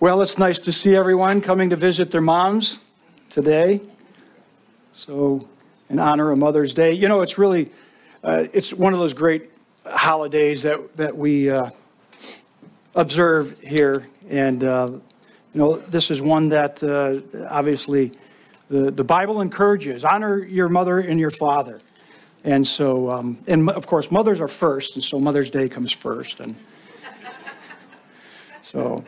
Well, it's nice to see everyone coming to visit their moms today. So, in honor of Mother's Day, you know, it's really, uh, it's one of those great holidays that, that we uh, observe here. And, uh, you know, this is one that uh, obviously the, the Bible encourages honor your mother and your father. And so, um, and of course, mothers are first, and so Mother's Day comes first. And so,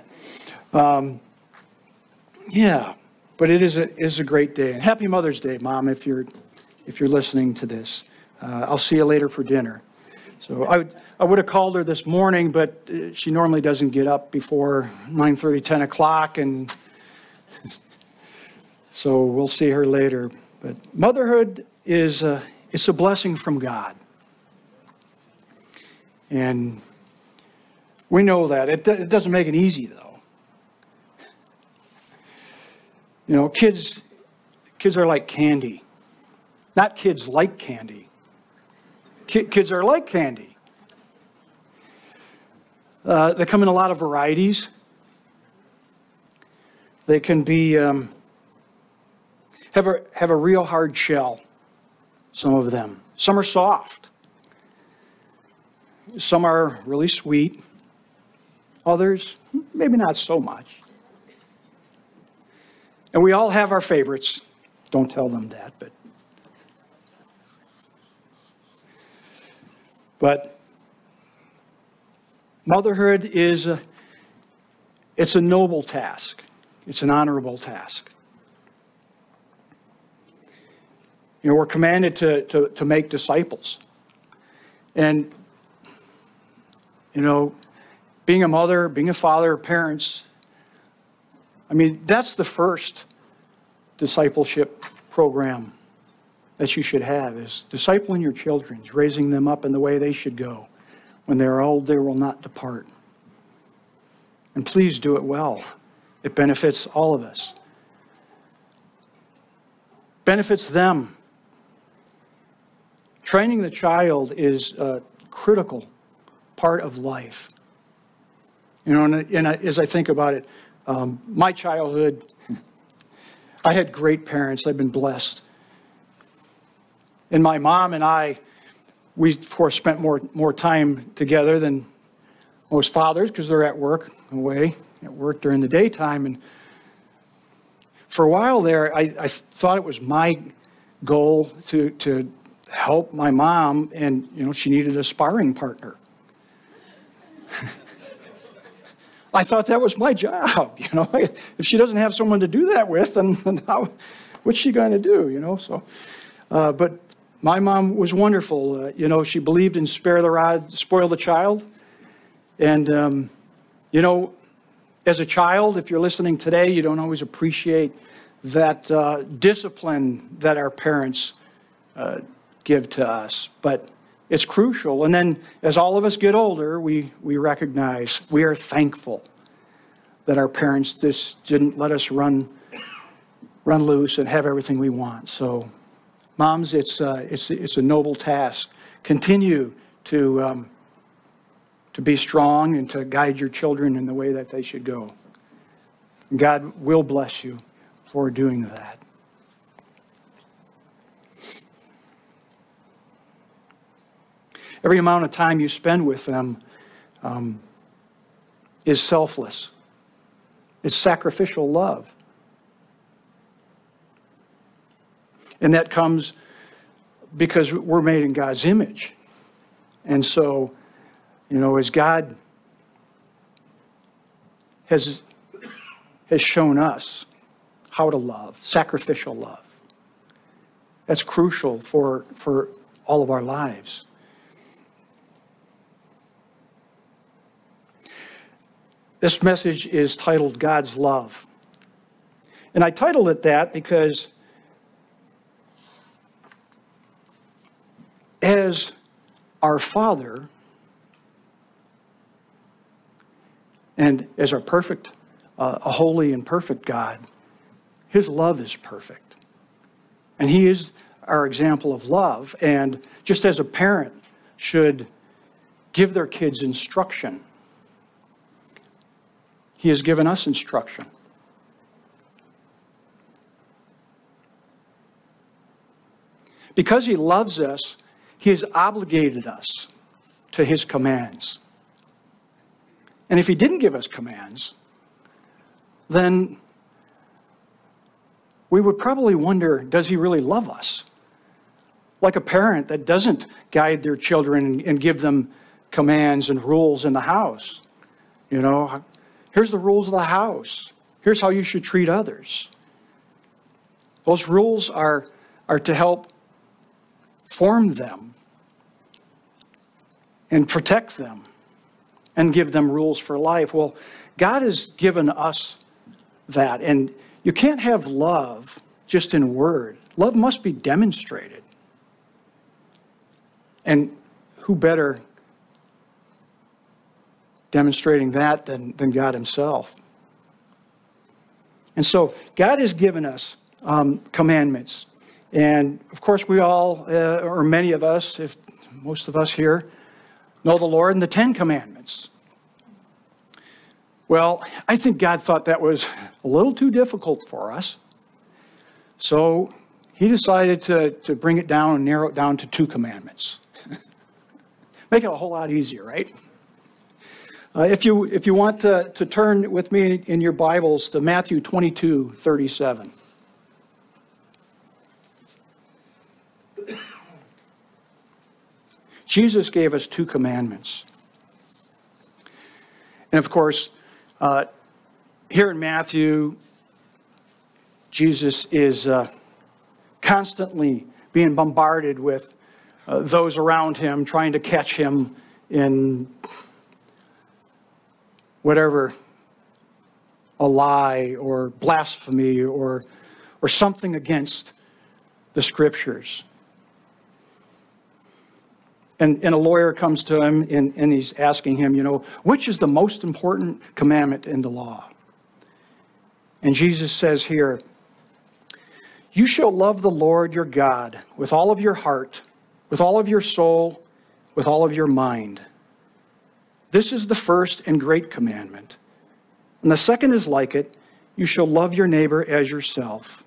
um, yeah, but it is a, is a great day. And happy Mother's Day, Mom, if you're, if you're listening to this. Uh, I'll see you later for dinner. So I, would- I would have called her this morning, but uh, she normally doesn't get up before 9:30, 10 o'clock, and so we'll see her later. But motherhood is a, it's a blessing from God. And we know that. It, it doesn't make it easy, though. You know, kids, kids are like candy. Not kids like candy. Kids are like candy. Uh, they come in a lot of varieties. They can be um, have a have a real hard shell. Some of them. Some are soft. Some are really sweet. Others, maybe not so much. And we all have our favorites. Don't tell them that, but but motherhood is a, it's a noble task. It's an honorable task. You know, we're commanded to, to, to make disciples. And, you know, being a mother, being a father, parents, I mean, that's the first discipleship program that you should have is discipling your children, raising them up in the way they should go. When they are old, they will not depart. And please do it well. It benefits all of us. Benefits them. Training the child is a critical part of life. You know, and, and I- as I think about it, um, my childhood, I had great parents. I've been blessed. And my mom and I, we of course spent more, more time together than most fathers because they're at work, away at work during the daytime. And for a while there, I, I thought it was my goal to, to help my mom, and you know, she needed a sparring partner. I thought that was my job, you know. If she doesn't have someone to do that with, then, then how, what's she going to do, you know? So, uh, but my mom was wonderful. Uh, you know, she believed in spare the rod, spoil the child. And, um, you know, as a child, if you're listening today, you don't always appreciate that uh, discipline that our parents uh, give to us. But it's crucial. And then as all of us get older, we, we recognize we are thankful that our parents just didn't let us run, run loose and have everything we want. So, moms, it's, uh, it's, it's a noble task. Continue to, um, to be strong and to guide your children in the way that they should go. God will bless you for doing that. Every amount of time you spend with them um, is selfless. It's sacrificial love. And that comes because we're made in God's image. And so, you know, as God has, has shown us how to love, sacrificial love, that's crucial for, for all of our lives. This message is titled God's Love. And I titled it that because as our Father and as our perfect, uh, a holy and perfect God, His love is perfect. And He is our example of love. And just as a parent should give their kids instruction He has given us instruction. Because He loves us, He has obligated us to His commands. And if He didn't give us commands, then we would probably wonder does He really love us? Like a parent that doesn't guide their children and give them commands and rules in the house. You know, here's the rules of the house. Here's how you should treat others. Those rules are, are to help form them and protect them and give them rules for life. Well, God has given us that. And you can't have love just in word, love must be demonstrated. And who better demonstrating that than, than God Himself? And so God has given us um, commandments. And of course, we all, uh, or many of us, if most of us here, know the Lord and the Ten Commandments. Well, I think God thought that was a little too difficult for us. So he decided to, to bring it down and narrow it down to two commandments. Make it a whole lot easier, right? Uh, if, you, if you want to, to turn with me in your Bibles to Matthew 22 37. Jesus gave us two commandments. And of course, uh, here in Matthew, Jesus is uh, constantly being bombarded with uh, those around him trying to catch him in whatever a lie or blasphemy or, or something against the scriptures. And, and a lawyer comes to him and, and he's asking him, you know, which is the most important commandment in the law? And Jesus says here, You shall love the Lord your God with all of your heart, with all of your soul, with all of your mind. This is the first and great commandment. And the second is like it you shall love your neighbor as yourself.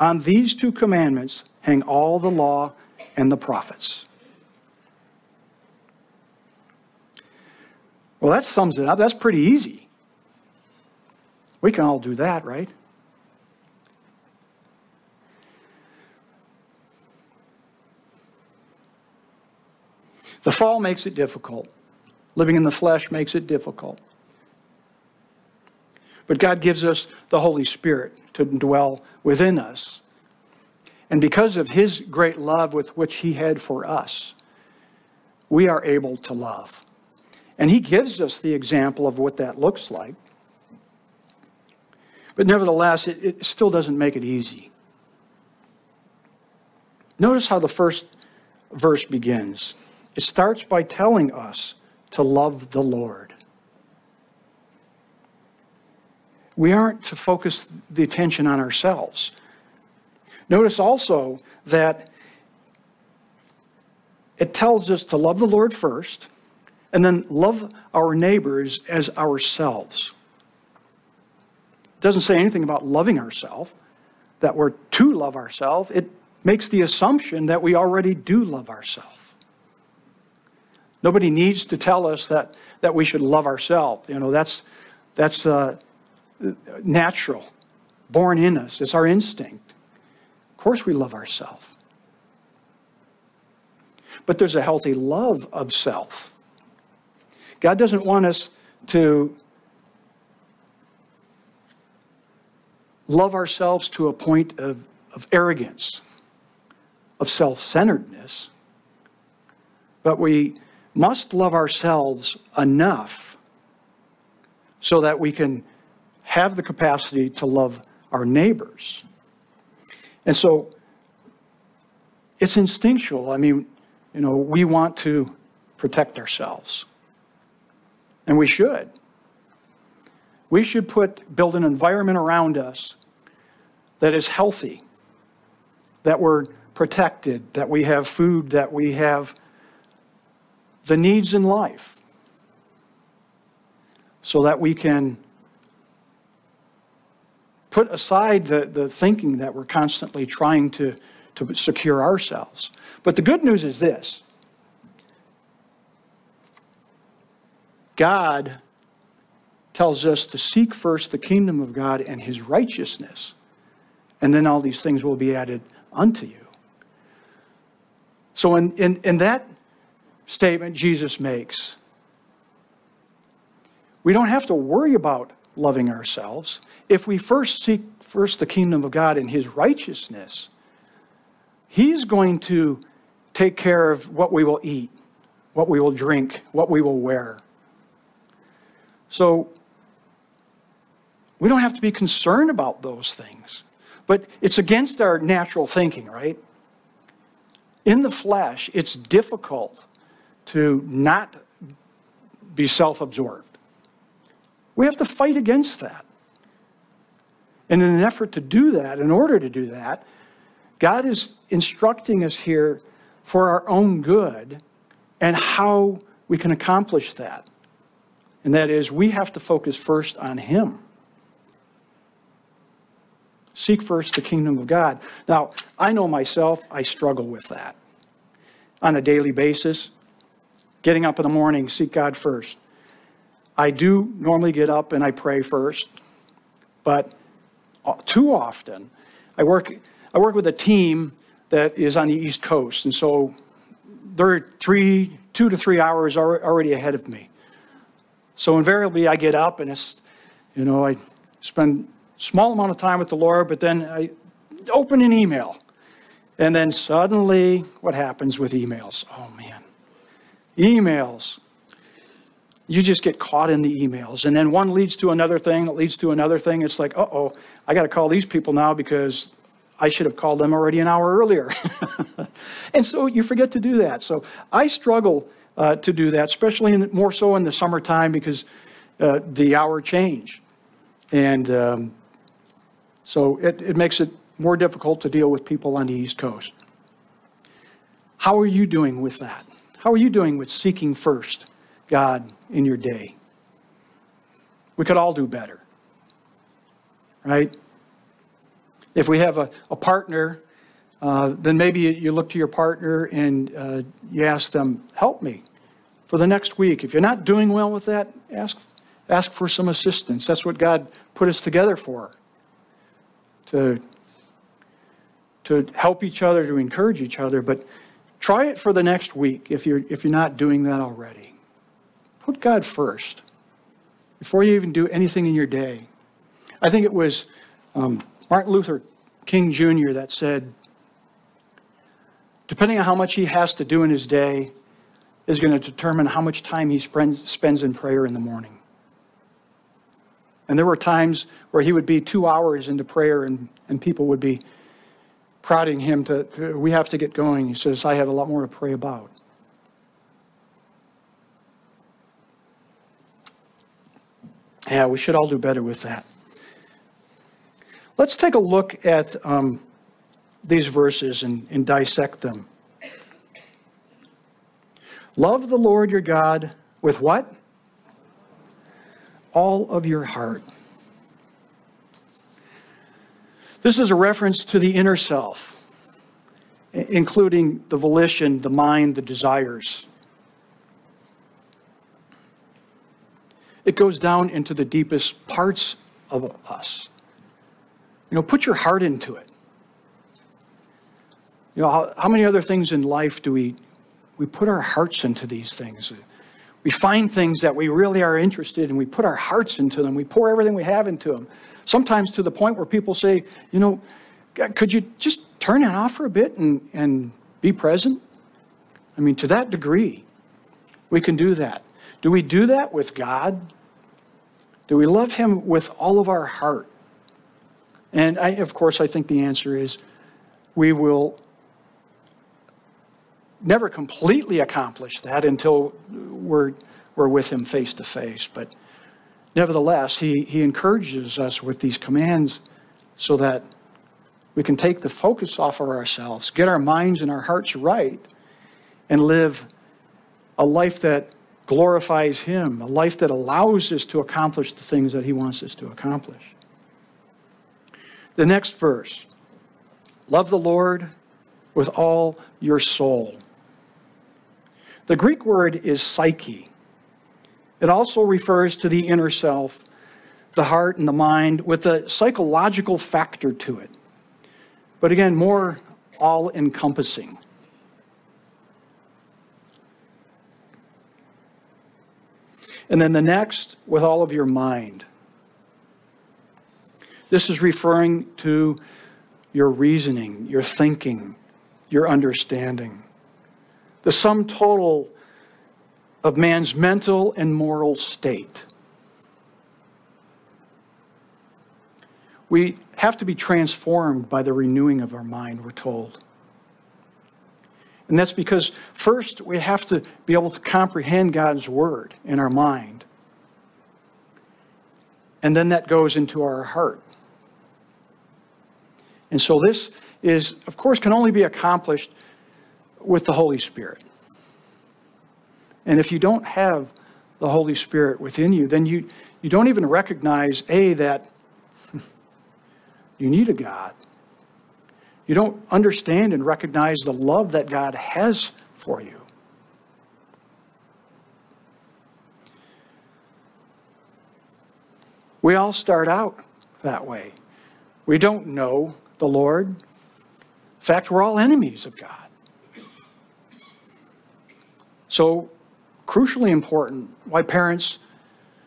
On these two commandments hang all the law and the prophets. Well, that sums it up. That's pretty easy. We can all do that, right? The fall makes it difficult. Living in the flesh makes it difficult. But God gives us the Holy Spirit to dwell within us. And because of His great love with which He had for us, we are able to love. And he gives us the example of what that looks like. But nevertheless, it, it still doesn't make it easy. Notice how the first verse begins. It starts by telling us to love the Lord. We aren't to focus the attention on ourselves. Notice also that it tells us to love the Lord first, and then love our neighbors as ourselves. It doesn't say anything about loving ourselves, that we're to love ourselves. It makes the assumption that we already do love ourselves. Nobody needs to tell us that, that we should love ourselves. You know, that's, that's uh, natural, born in us. It's our instinct. Of course, we love ourselves. But there's a healthy love of self. God doesn't want us to love ourselves to a point of, of arrogance, of self centeredness, but we must love ourselves enough so that we can have the capacity to love our neighbors. And so it's instinctual. I mean, you know, we want to protect ourselves. And we should. We should put, build an environment around us that is healthy, that we're protected, that we have food, that we have the needs in life, so that we can put aside the, the thinking that we're constantly trying to, to secure ourselves. But the good news is this God tells us to seek first the kingdom of God and his righteousness, and then all these things will be added unto you. So, in, in, in that statement Jesus makes, we don't have to worry about loving ourselves. If we first seek first the kingdom of God and his righteousness, he's going to take care of what we will eat, what we will drink, what we will wear. So we don't have to be concerned about those things. But it's against our natural thinking, right? In the flesh, it's difficult to not be self absorbed. We have to fight against that. And in an effort to do that, in order to do that, God is instructing us here for our own good and how we can accomplish that. And that is, we have to focus first on Him. Seek first the kingdom of God. Now, I know myself, I struggle with that on a daily basis. Getting up in the morning, seek God first. I do normally get up and I pray first, but too often I work, I work with a team that is on the East Coast, and so they're three, two to three hours already ahead of me. So invariably I get up and it's, you know, I spend small amount of time with the Lord, but then I open an email. And then suddenly, what happens with emails? Oh man, emails you just get caught in the emails. And then one leads to another thing that leads to another thing. It's like, uh oh, I got to call these people now because I should have called them already an hour earlier. and so you forget to do that. So I struggle uh, to do that, especially in, more so in the summertime because uh, the hour change. And um, so it, it makes it more difficult to deal with people on the East Coast. How are you doing with that? How are you doing with seeking first? God in your day. We could all do better, right? If we have a, a partner, uh, then maybe you look to your partner and uh, you ask them, help me for the next week. If you're not doing well with that, ask, ask for some assistance. That's what God put us together for to, to help each other, to encourage each other. But try it for the next week if you're, if you're not doing that already. Put God first before you even do anything in your day. I think it was um, Martin Luther King Jr. that said, depending on how much he has to do in his day, is going to determine how much time he spends, in prayer in the morning. And there were times where he would be two hours into prayer and, and people would be prodding him to, to, we have to get going. He says, I have a lot more to pray about. Yeah, we should all do better with that. Let's take a look at um, these verses and, and dissect them. Love the Lord your God with what? All of your heart. This is a reference to the inner self, including the volition, the mind, the desires. It goes down into the deepest parts of us. You know, put your heart into it. You know, how, how many other things in life do we, we put our hearts into these things? We find things that we really are interested in, we put our hearts into them, we pour everything we have into them. Sometimes to the point where people say, you know, could you just turn it off for a bit and, and be present? I mean, to that degree, we can do that. Do we do that with God? Do we love Him with all of our heart? And I, of course, I think the answer is we will never completely accomplish that until we're, we're with Him face to face. But nevertheless, he, he encourages us with these commands so that we can take the focus off of ourselves, get our minds and our hearts right, and live a life that glorifies Him, a life that allows us to accomplish the things that He wants us to accomplish. The next verse Love the Lord with all your soul. The Greek word is psyche. It also refers to the inner self, the heart and the mind, with a psychological factor to it. But again, more all encompassing. And then the next, with all of your mind. This is referring to your reasoning, your thinking, your understanding. The sum total of man's mental and moral state. We have to be transformed by the renewing of our mind, we're told. And that's because, first, we have to be able to comprehend God's word in our mind. And then that goes into our heart. And so, this is, of course, can only be accomplished with the Holy Spirit. And if you don't have the Holy Spirit within you, then you, you don't even recognize, A, that you need a God. You don't understand and recognize the love that God has for you. We all start out that way. We don't know the Lord. In fact, we're all enemies of God. So, crucially important why parents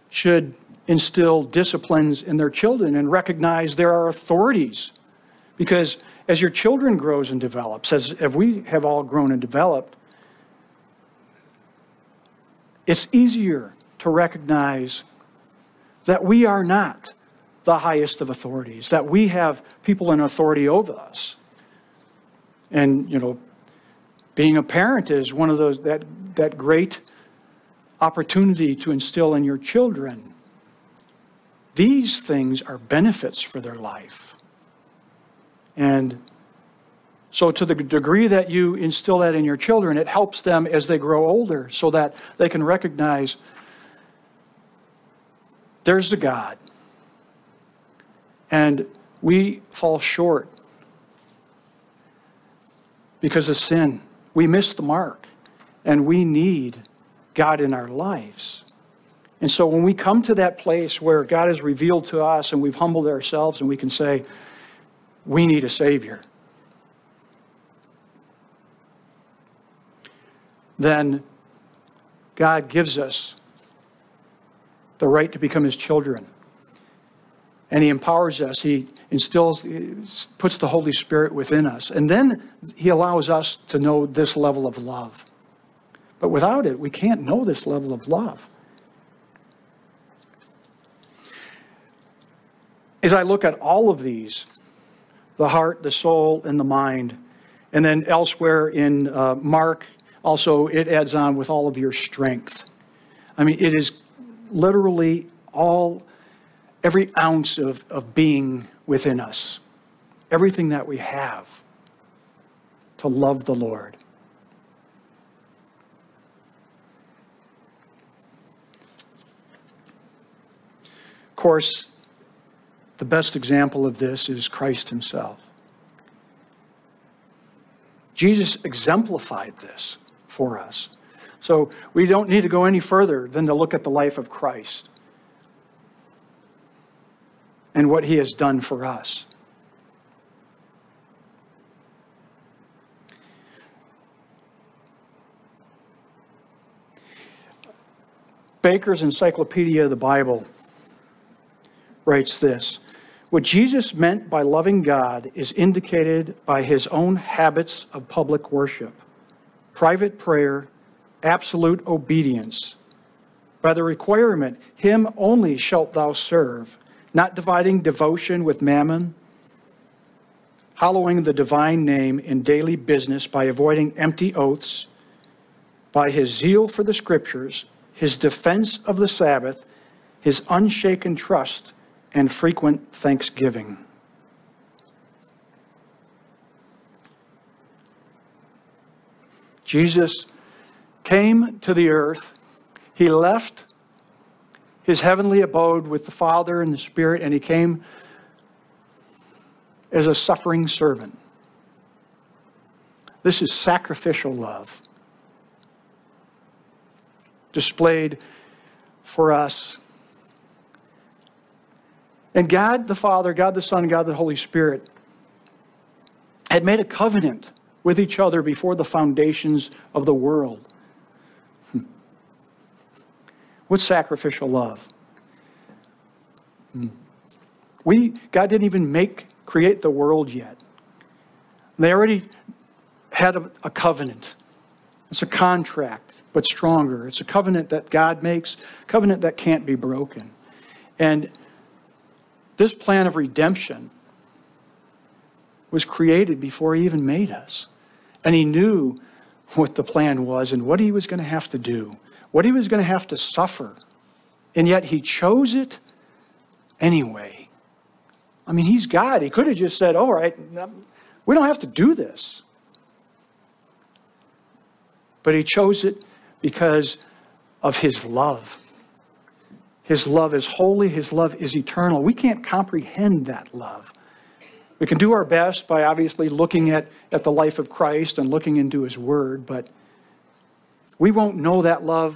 should instill disciplines in their children and recognize there are authorities. Because as your children grows and develops, as, as we have all grown and developed, it's easier to recognize that we are not the highest of authorities, that we have people in authority over us. And, you know, being a parent is one of those, that, that great opportunity to instill in your children these things are benefits for their life. And so, to the degree that you instill that in your children, it helps them as they grow older so that they can recognize there's the God. And we fall short because of sin. We miss the mark, and we need God in our lives. And so when we come to that place where God has revealed to us and we've humbled ourselves and we can say, we need a Savior, then God gives us the right to become His children. And He empowers us. He instills, puts the Holy Spirit within us. And then He allows us to know this level of love. But without it, we can't know this level of love. As I look at all of these, the heart, the soul, and the mind, and then elsewhere in uh, Mark, also it adds on with all of your strength. I mean, it is literally all, every ounce of, of being within us, everything that we have to love the Lord. Of course, the best example of this is Christ himself. Jesus exemplified this for us. So we don't need to go any further than to look at the life of Christ and what he has done for us. Baker's Encyclopedia of the Bible writes this what Jesus meant by loving God is indicated by his own habits of public worship, private prayer, absolute obedience. By the requirement, Him only shalt thou serve, not dividing devotion with mammon, hallowing the divine name in daily business by avoiding empty oaths, by his zeal for the scriptures, his defense of the Sabbath, his unshaken trust and frequent thanksgiving. Jesus came to the earth. He left his heavenly abode with the Father and the Spirit, and he came as a suffering servant. This is sacrificial love displayed for us. And God the Father, God the Son, God the Holy Spirit had made a covenant with each other before the foundations of the world. What's sacrificial love? We, God didn't even make, create the world yet. They already had a, a covenant. It's a contract, but stronger. It's a covenant that God makes, covenant that can't be broken. And this plan of redemption was created before he even made us. And he knew what the plan was and what he was going to have to do, what he was going to have to suffer. And yet he chose it anyway. I mean, he's God. He could have just said, all right, we don't have to do this. But he chose it because of his love. His love is holy, his love is eternal. We can't comprehend that love. We can do our best by obviously looking at, at the life of Christ and looking into his word, but we won't know that love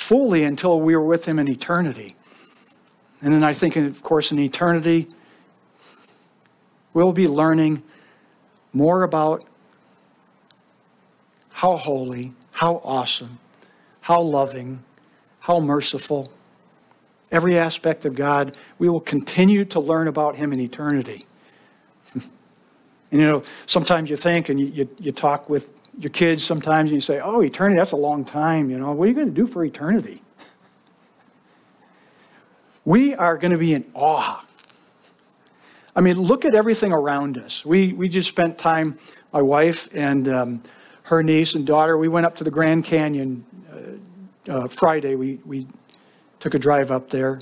fully until we are with him in eternity. And then I think, of course, in eternity, we'll be learning more about how holy, how awesome, how loving, how merciful. Every aspect of God, we will continue to learn about Him in eternity. and you know, sometimes you think and you, you, you, talk with your kids sometimes you say, oh, eternity, that's a long time. You know, what are you going to do for eternity? we are going to be in awe. I mean, look at everything around us. We, we just spent time, my wife and um, her niece and daughter, we went up to the Grand Canyon uh, uh, Friday. We, we took a drive up there.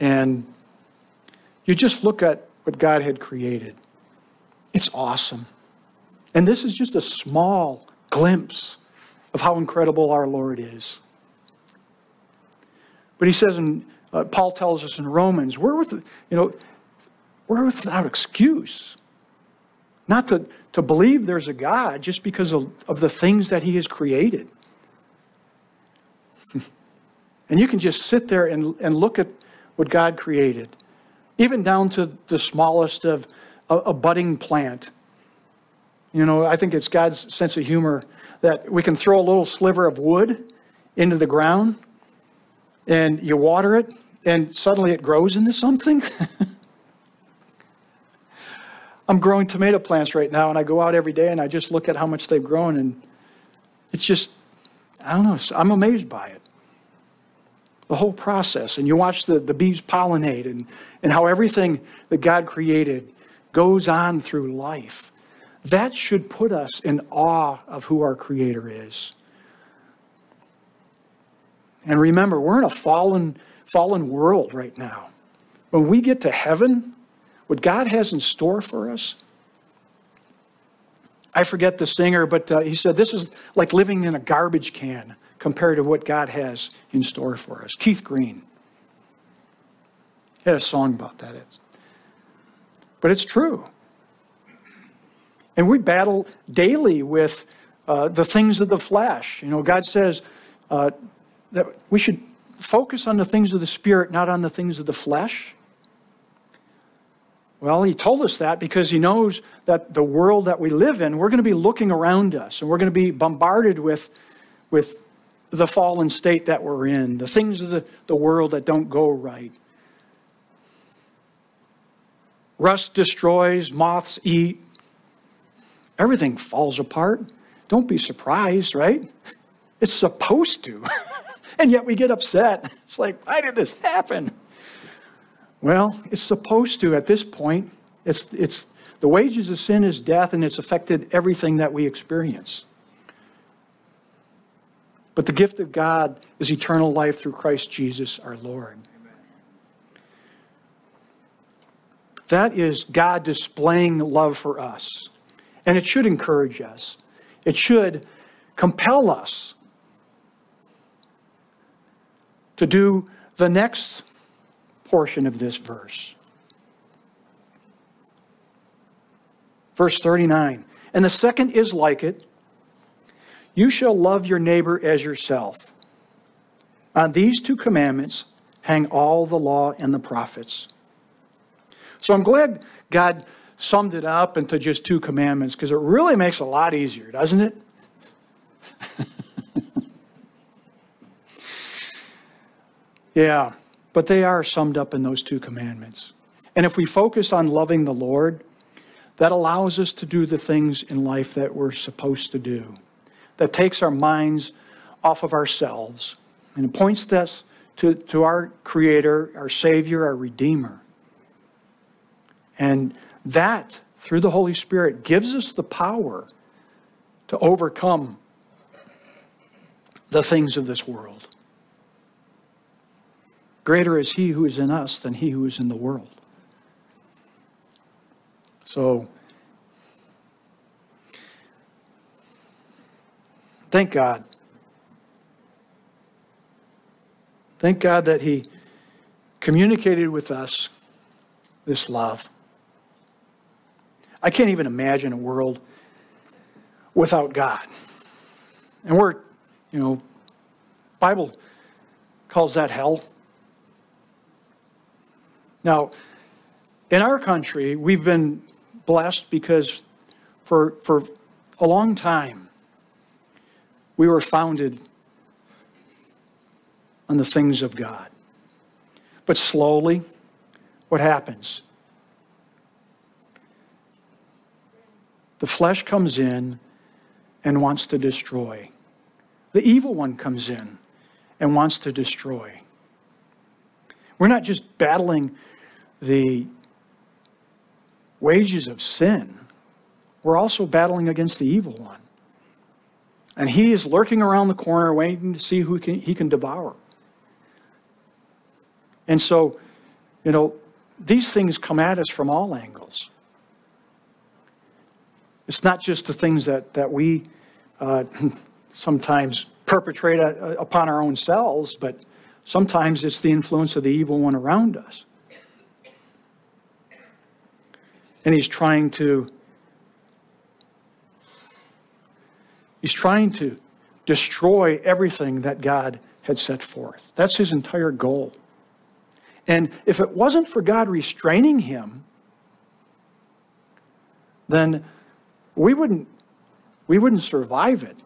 And you just look at what God had created. It's awesome. And this is just a small glimpse of how incredible our Lord is. But he says and uh, Paul tells us in Romans, we're with, you know, we're without excuse. Not to, to believe there's a God just because of, of the things that he has created. and you can just sit there and, and look at what God created, even down to the smallest of a, a budding plant. You know, I think it's God's sense of humor that we can throw a little sliver of wood into the ground and you water it and suddenly it grows into something. I'm growing tomato plants right now, and I go out every day and I just look at how much they've grown, and it's just, I don't know, I'm amazed by it. The whole process. And you watch the, the bees pollinate and, and how everything that God created goes on through life. That should put us in awe of who our Creator is. And remember, we're in a fallen fallen world right now. When we get to heaven, what God has in store for us, I forget the singer, but uh, he said this is like living in a garbage can compared to what God has in store for us. Keith Green he had a song about that. It's, but it's true. And we battle daily with uh, the things of the flesh. You know, God says uh, that we should focus on the things of the Spirit, not on the things of the flesh? Well, he told us that because he knows that the world that we live in, we're going to be looking around us and we're going to be bombarded with, with the fallen state that we're in, the things of the, the world that don't go right. Rust destroys, moths eat, everything falls apart. Don't be surprised, right? It's supposed to. And yet we get upset. It's like, why did this happen? Well, it's supposed to at this point. It's, it's the wages of sin is death, and it's affected everything that we experience. But the gift of God is eternal life through Christ Jesus our Lord. That is God displaying love for us. And it should encourage us. It should compel us to do the next portion of this verse. Verse 39. And the second is like it you shall love your neighbor as yourself. On these two commandments hang all the law and the prophets. So I'm glad God summed it up into just two commandments because it really makes it a lot easier, doesn't it? yeah, but they are summed up in those two commandments. And if we focus on loving the Lord, that allows us to do the things in life that we're supposed to do, that takes our minds off of ourselves and points us to, to our Creator, our Savior, our Redeemer. And that, through the Holy Spirit, gives us the power to overcome the things of this world. Greater is He who is in us than He who is in the world. So, thank God. Thank God that He communicated with us this love. I can't even imagine a world without God. And we're, you know, Bible calls that hell. Now, in our country, we've been blessed because for, for a long time, we were founded on the things of God. But slowly, what happens? The flesh comes in and wants to destroy. The evil one comes in and wants to destroy. We're not just battling the wages of sin, we're also battling against the evil one. And he is lurking around the corner waiting to see who can, he can devour. And so, you know, these things come at us from all angles. It's not just the things that, that we uh, sometimes perpetrate a, a, upon our own selves, but sometimes it's the influence of the evil one around us. And he's trying to he's trying to destroy everything that God had set forth. That's his entire goal. And if it wasn't for God restraining him, then we wouldn't, we wouldn't survive it.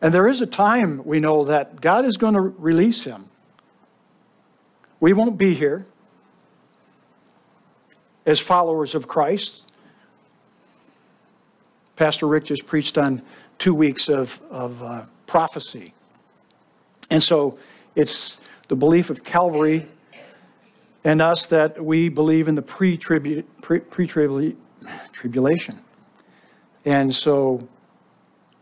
And there is a time we know that God is going to release him. We won't be here as followers of Christ. Pastor Rick just preached on two weeks of, of uh, prophecy. And so it's the belief of Calvary and us that we believe in the pre-tribulation. And so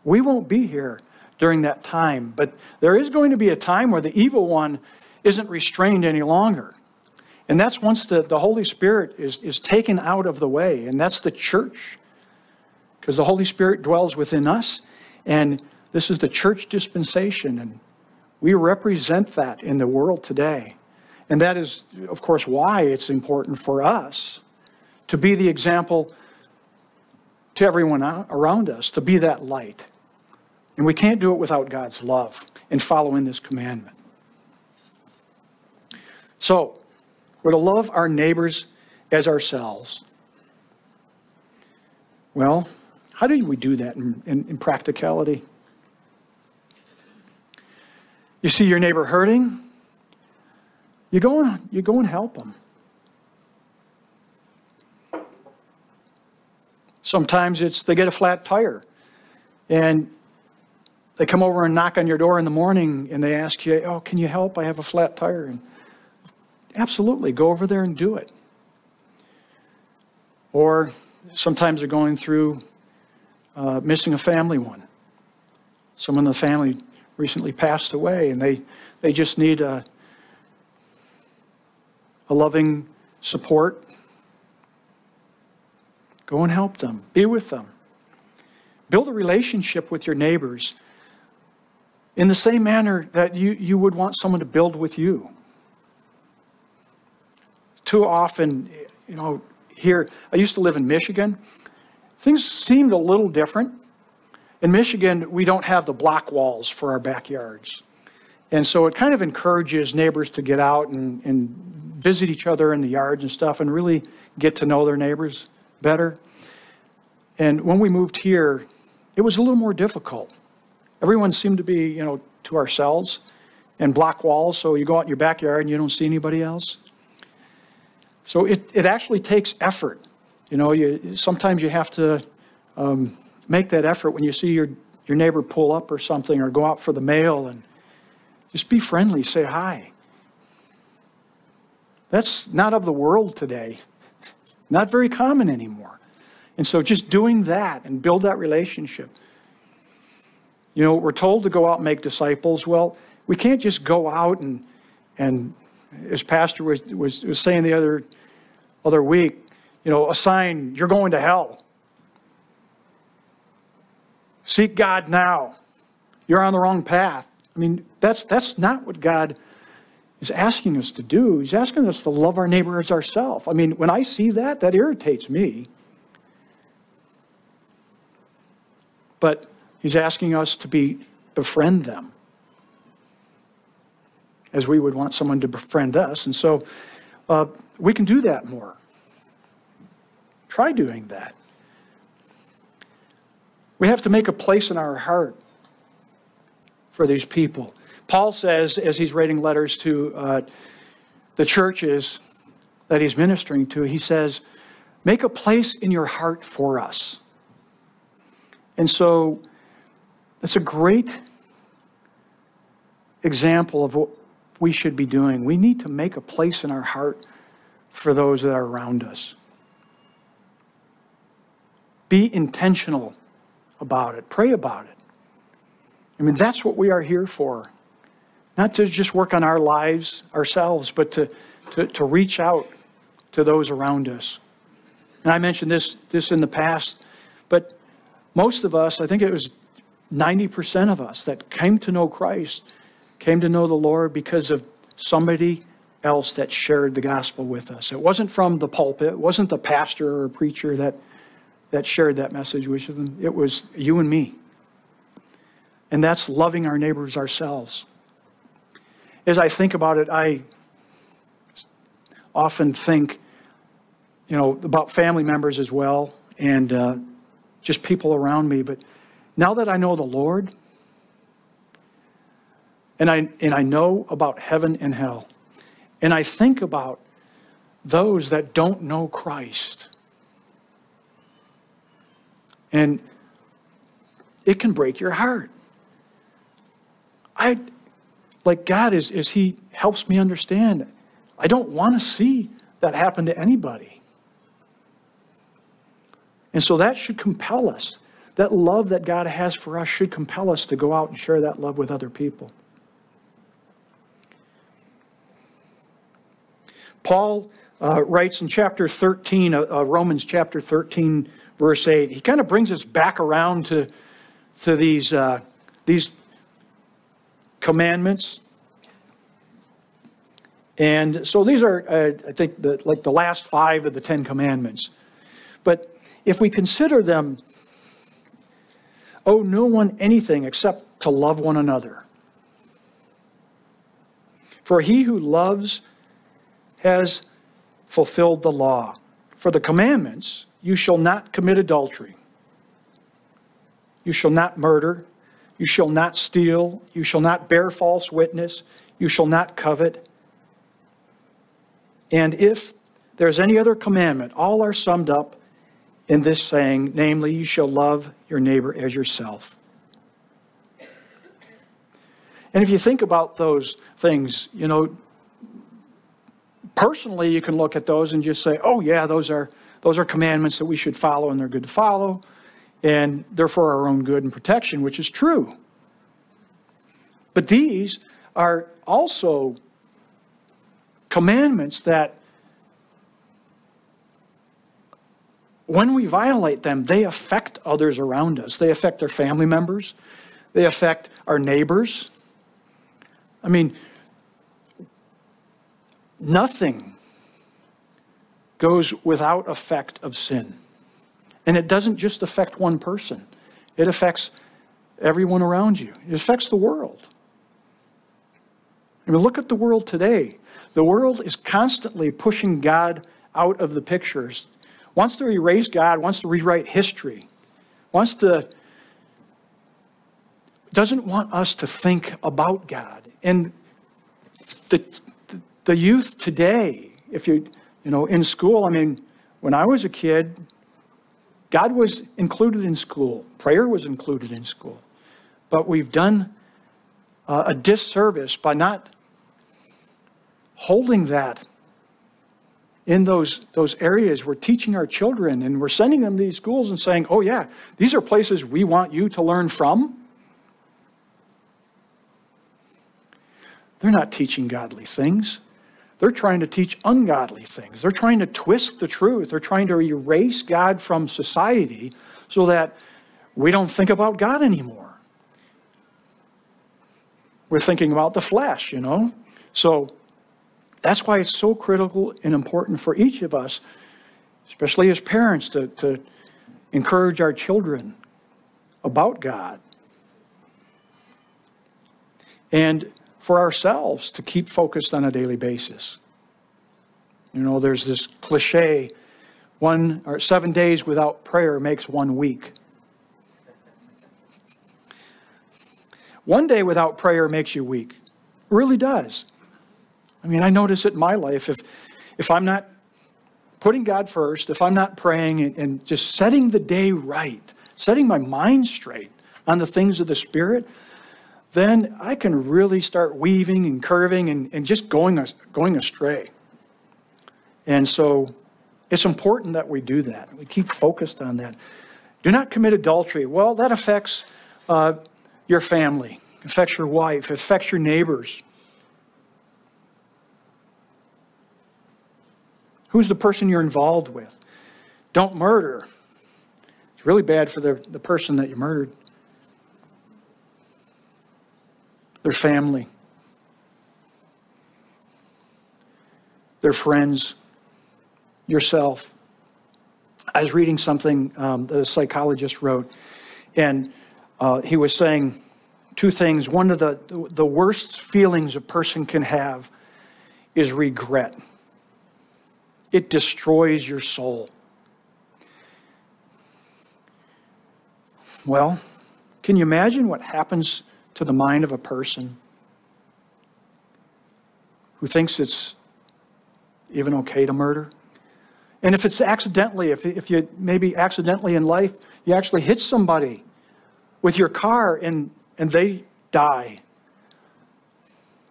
we won't be here during that time. But there is going to be a time where the evil one isn't restrained any longer. And that's once the, the Holy Spirit is, is taken out of the way, and that's the church. Because the Holy Spirit dwells within us, and this is the church dispensation, and we represent that in the world today. And that is, of course, why it's important for us to be the example to everyone around us, to be that light. And we can't do it without God's love and following this commandment. So, we're to love our neighbors as ourselves. Well, how do we do that in, in, in practicality? You see your neighbor hurting, you go and, you go and help them. Sometimes it's they get a flat tire and they come over and knock on your door in the morning and they ask you, Oh, can you help? I have a flat tire. And absolutely, go over there and do it. Or sometimes they're going through uh, missing a family one. Someone in the family recently passed away and they, they just need a, a loving support Go and help them, be with them. Build a relationship with your neighbors in the same manner that you, you would want someone to build with you. Too often, you know, here, I used to live in Michigan, things seemed a little different. In Michigan, we don't have the block walls for our backyards. And so it kind of encourages neighbors to get out and, and visit each other in the yards and stuff and really get to know their neighbors better. And when we moved here, it was a little more difficult. Everyone seemed to be, you know, to ourselves and block walls, so you go out in your backyard and you don't see anybody else. So it, it actually takes effort. You know, you, sometimes you have to um, make that effort when you see your, your neighbor pull up or something or go out for the mail and just be friendly, say hi. That's not of the world today, not very common anymore. And so just doing that and build that relationship. You know, we're told to go out and make disciples. Well, we can't just go out and, and as Pastor was, was, was saying the other, other week, you know, a sign, you're going to hell. Seek God now. You're on the wrong path. I mean, that's, that's not what God is asking us to do. He's asking us to love our neighbor as ourselves. I mean, when I see that, that irritates me. But he's asking us to be befriend them as we would want someone to befriend us. And so uh, we can do that more. Try doing that. We have to make a place in our heart for these people. Paul says, as he's writing letters to uh, the churches that he's ministering to, he says, Make a place in your heart for us. And so that's a great example of what we should be doing. We need to make a place in our heart for those that are around us. Be intentional about it, pray about it. I mean, that's what we are here for. Not to just work on our lives ourselves, but to, to, to reach out to those around us. And I mentioned this, this in the past, but most of us, I think it was 90% of us that came to know Christ, came to know the Lord because of somebody else that shared the gospel with us. It wasn't from the pulpit, it wasn't the pastor or preacher that, that shared that message with them. It was you and me. And that's loving our neighbors ourselves. As I think about it, I often think, you know, about family members as well and uh, just people around me. But now that I know the Lord, and I, and I know about heaven and hell, and I think about those that don't know Christ, and it can break your heart. I, like God, is, is He helps me understand. I don't want to see that happen to anybody. And so that should compel us. That love that God has for us should compel us to go out and share that love with other people. Paul uh, writes in chapter 13, uh, uh, Romans chapter 13, verse 8, he kind of brings us back around to, to these, uh, these commandments. And so these are, uh, I think, the, like the last five of the Ten Commandments. But if we consider them, owe no one anything except to love one another. For he who loves has fulfilled the law. For the commandments, you shall not commit adultery. You shall not murder. You shall not steal. You shall not bear false witness. You shall not covet. And if there's any other commandment, all are summed up in this saying, namely, you shall love your neighbor as yourself. And if you think about those things, you know, personally, you can look at those and just say, oh, yeah, those are, those are commandments that we should follow and they're good to follow and they're our own good and protection, which is true. But these are also commandments that, when we violate them, they affect others around us. They affect our family members, they affect our neighbors. I mean, nothing goes without effect of sin. And it doesn't just affect one person, it affects everyone around you, it affects the world. I mean, look at the world today. The world is constantly pushing God out of the pictures, wants to erase God, wants to rewrite history, wants to, doesn't want us to think about God. And the, the youth today, if you, you know, in school, I mean, when I was a kid, God was included in school, prayer was included in school. But we've done uh, a disservice by not holding that in those, those areas. We're teaching our children and we're sending them to these schools and saying, oh, yeah, these are places we want you to learn from. They're not teaching godly things. They're trying to teach ungodly things. They're trying to twist the truth. They're trying to erase God from society so that we don't think about God anymore. We're thinking about the flesh, you know? So that's why it's so critical and important for each of us, especially as parents, to, to encourage our children about God. And for ourselves to keep focused on a daily basis. You know, there's this cliche one or seven days without prayer makes one week. One day without prayer makes you weak. It really does. I mean, I notice it in my life. If, if I'm not putting God first, if I'm not praying and, and just setting the day right, setting my mind straight on the things of the Spirit, then I can really start weaving and curving and, and just going, going astray. And so it's important that we do that. We keep focused on that. Do not commit adultery. Well, that affects uh, your family, affects your wife, affects your neighbors. Who's the person you're involved with? Don't murder. It's really bad for the, the person that you murdered. Their family, their friends, yourself. I was reading something um, that a psychologist wrote, and uh, he was saying two things. One of the, the worst feelings a person can have is regret, it destroys your soul. Well, can you imagine what happens to the mind of a person who thinks it's even okay to murder. And if it's accidentally, if, if you maybe accidentally in life, you actually hit somebody with your car and, and they die.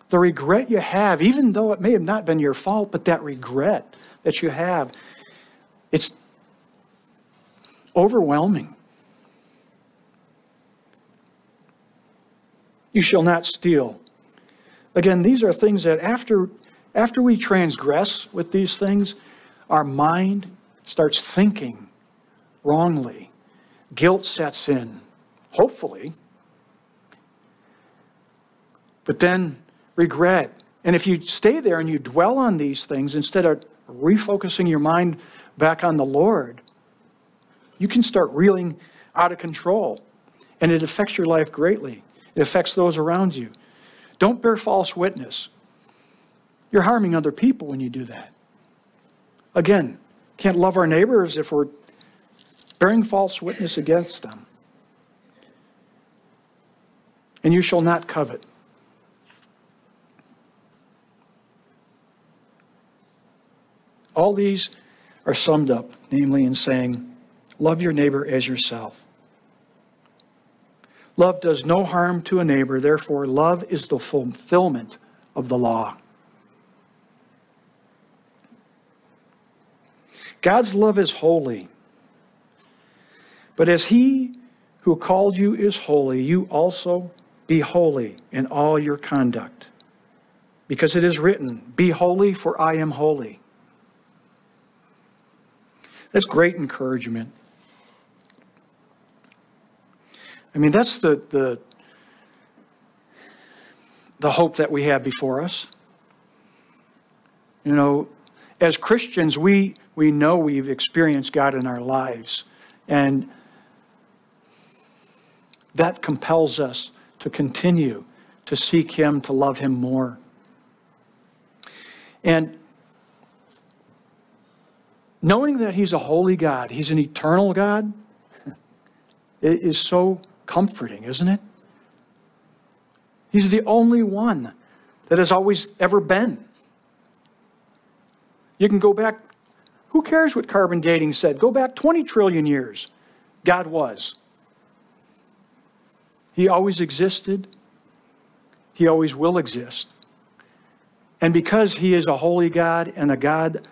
The regret you have, even though it may have not been your fault, but that regret that you have, it's overwhelming. You shall not steal. Again, these are things that after, after we transgress with these things, our mind starts thinking wrongly. Guilt sets in, hopefully. But then regret. And if you stay there and you dwell on these things instead of refocusing your mind back on the Lord, you can start reeling out of control. And it affects your life greatly. It affects those around you. Don't bear false witness. You're harming other people when you do that. Again, can't love our neighbors if we're bearing false witness against them. And you shall not covet. All these are summed up, namely in saying, Love your neighbor as yourself. Love does no harm to a neighbor, therefore, love is the fulfillment of the law. God's love is holy. But as He who called you is holy, you also be holy in all your conduct. Because it is written, Be holy, for I am holy. That's great encouragement. I mean, that's the, the, the hope that we have before us. You know, as Christians, we, we know we've experienced God in our lives. And that compels us to continue to seek Him, to love Him more. And knowing that He's a holy God, He's an eternal God, it is so comforting, isn't it? He's the only one that has always ever been. You can go back, who cares what carbon dating said? Go back 20 trillion years. God was. He always existed. He always will exist. And because He is a holy God and a God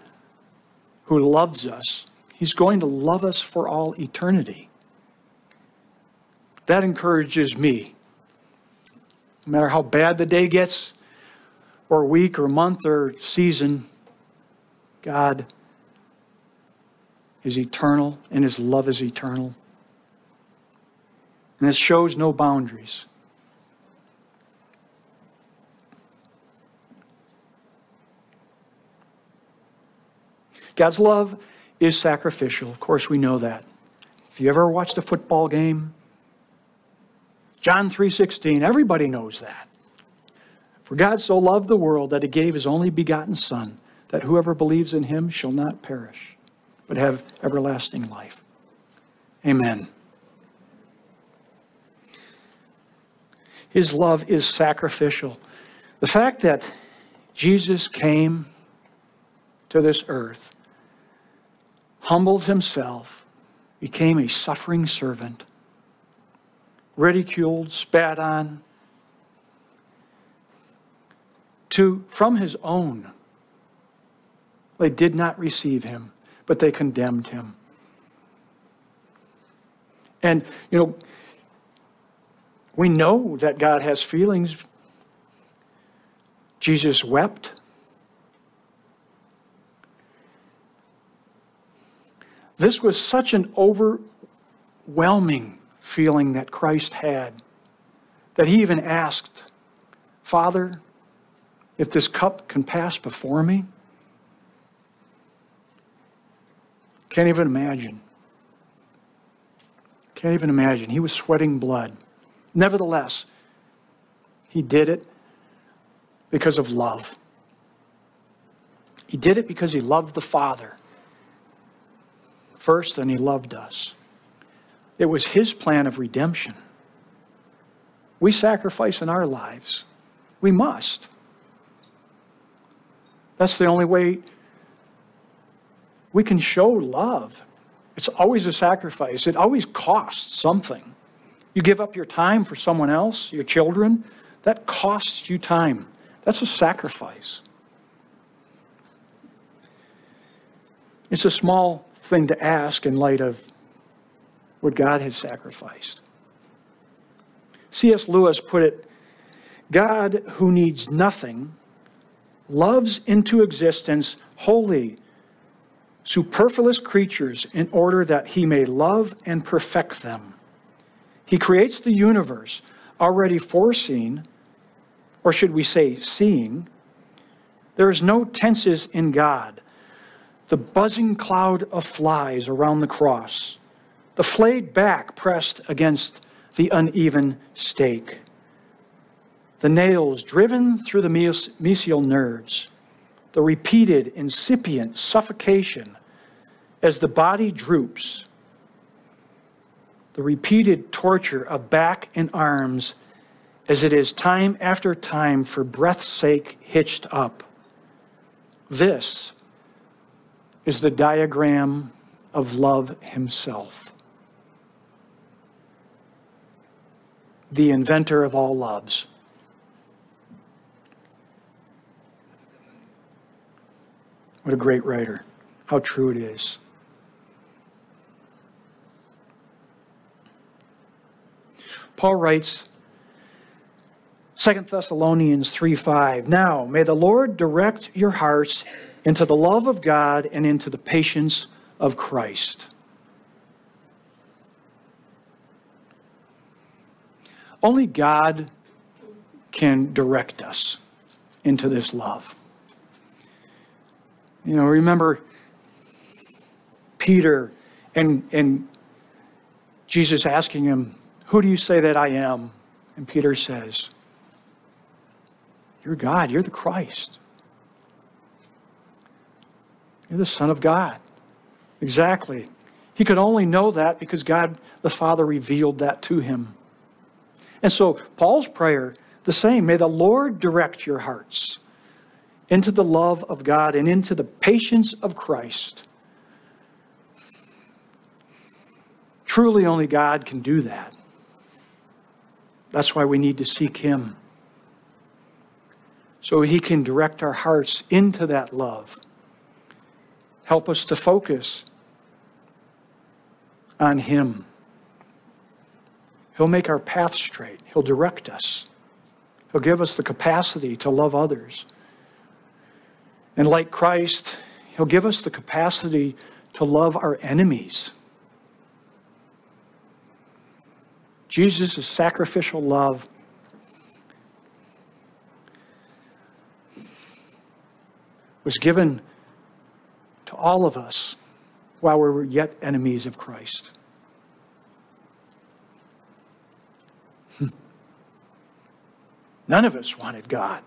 who loves us, He's going to love us for all eternity. That encourages me. No matter how bad the day gets, or week, or month, or season, God is eternal and His love is eternal. And it shows no boundaries. God's love is sacrificial. Of course, we know that. If you ever watched a football game, John 3:16, everybody knows that. For God so loved the world that he gave his only begotten son, that whoever believes in him shall not perish, but have everlasting life. Amen. His love is sacrificial. The fact that Jesus came to this earth humbled himself, became a suffering servant, ridiculed, spat on, to from his own. They did not receive him, but they condemned him. And, you know, we know that God has feelings. Jesus wept. This was such an overwhelming feeling that Christ had that he even asked, Father, if this cup can pass before me? Can't even imagine. Can't even imagine. He was sweating blood. Nevertheless, he did it because of love. He did it because he loved the Father first and he loved us. It was his plan of redemption. We sacrifice in our lives. We must. That's the only way we can show love. It's always a sacrifice, it always costs something. You give up your time for someone else, your children, that costs you time. That's a sacrifice. It's a small thing to ask in light of what God has sacrificed. C.S. Lewis put it God, who needs nothing, loves into existence wholly, superfluous creatures in order that he may love and perfect them. He creates the universe already foreseen, or should we say, seeing. There is no tenses in God the buzzing cloud of flies around the cross, the flayed back pressed against the uneven stake, the nails driven through the mesial nerves, the repeated incipient suffocation as the body droops, the repeated torture of back and arms as it is time after time for breath's sake hitched up. This is the diagram of love himself. The inventor of all loves. What a great writer. How true it is. Paul writes, 2 Thessalonians 3 5. Now, may the Lord direct your hearts into the love of God and into the patience of Christ. Only God can direct us into this love. You know, remember Peter and, and Jesus asking him, Who do you say that I am? And Peter says, You're God, you're the Christ. You're the Son of God. Exactly. He could only know that because God the Father revealed that to him. And so Paul's prayer, the same, may the Lord direct your hearts into the love of God and into the patience of Christ. Truly, only God can do that. That's why we need to seek Him. So He can direct our hearts into that love. Help us to focus on Him. He'll make our path straight, He'll direct us, He'll give us the capacity to love others. And like Christ, He'll give us the capacity to love our enemies. Jesus' sacrificial love was given to all of us while we were yet enemies of Christ. None of us wanted God.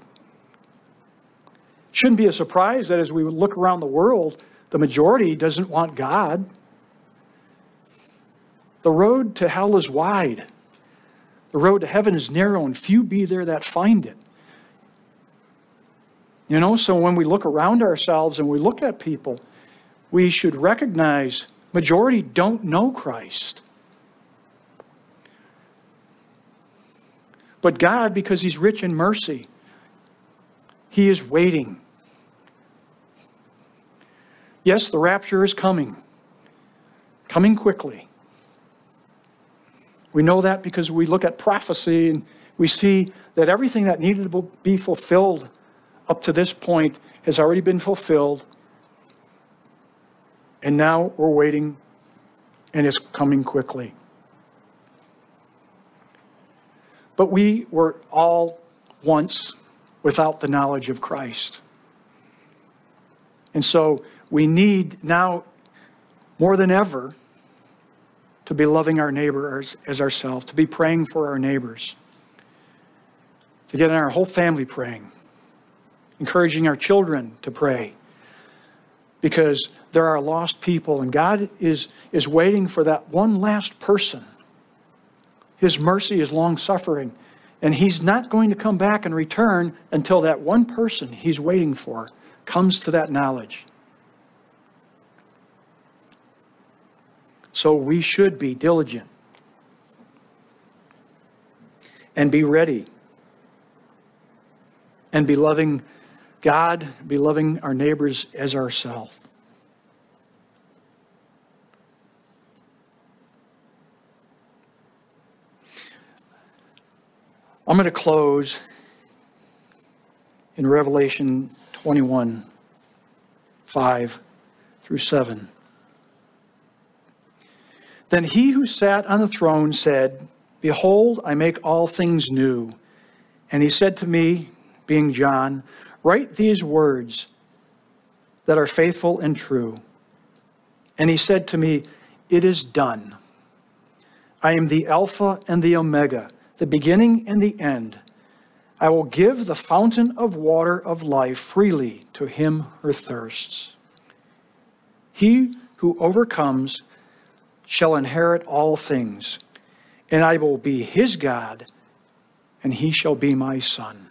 Shouldn't be a surprise that as we look around the world, the majority doesn't want God. The road to hell is wide. The road to heaven is narrow, and few be there that find it. You know, so when we look around ourselves and we look at people, we should recognize majority don't know Christ. But God, because He's rich in mercy, He is waiting. Yes, the rapture is coming, coming quickly. We know that because we look at prophecy and we see that everything that needed to be fulfilled up to this point has already been fulfilled. And now we're waiting, and it's coming quickly. But we were all once without the knowledge of Christ. And so we need now more than ever to be loving our neighbors as ourselves, to be praying for our neighbors, to get our whole family praying, encouraging our children to pray, because there are lost people, and God is, is waiting for that one last person. His mercy is long suffering, and He's not going to come back and return until that one person He's waiting for comes to that knowledge. So we should be diligent and be ready and be loving God, be loving our neighbors as ourselves. I'm going to close in Revelation 21 5 through 7. Then he who sat on the throne said, Behold, I make all things new. And he said to me, being John, Write these words that are faithful and true. And he said to me, It is done. I am the Alpha and the Omega, the beginning and the end. I will give the fountain of water of life freely to him who thirsts. He who overcomes shall inherit all things, and I will be his God, and he shall be my son.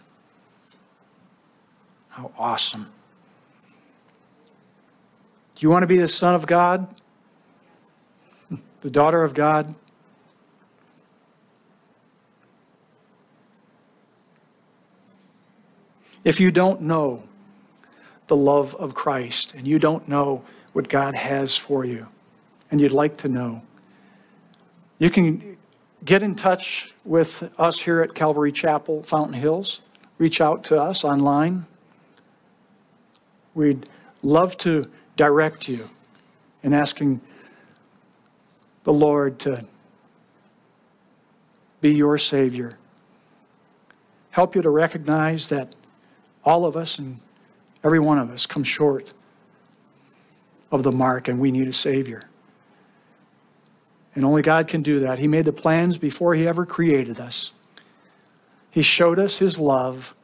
How awesome. Do you want to be the son of God? The daughter of God? If you don't know the love of Christ and you don't know what God has for you, and you'd like to know, you can get in touch with us here at Calvary Chapel, Fountain Hills. Reach out to us online. We'd love to direct you in asking the Lord to be your Savior. Help you to recognize that all of us and every one of us come short of the mark and we need a Savior And only God can do that. He made the plans before He ever created us. He showed us His love.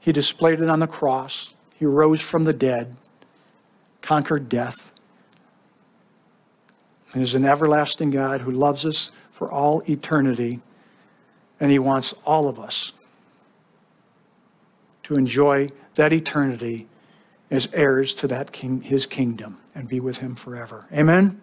He displayed it on the cross. He rose from the dead, conquered death, and is an everlasting God who loves us for all eternity. And He wants all of us to enjoy that eternity as heirs to that king, His kingdom and be with Him forever. Amen.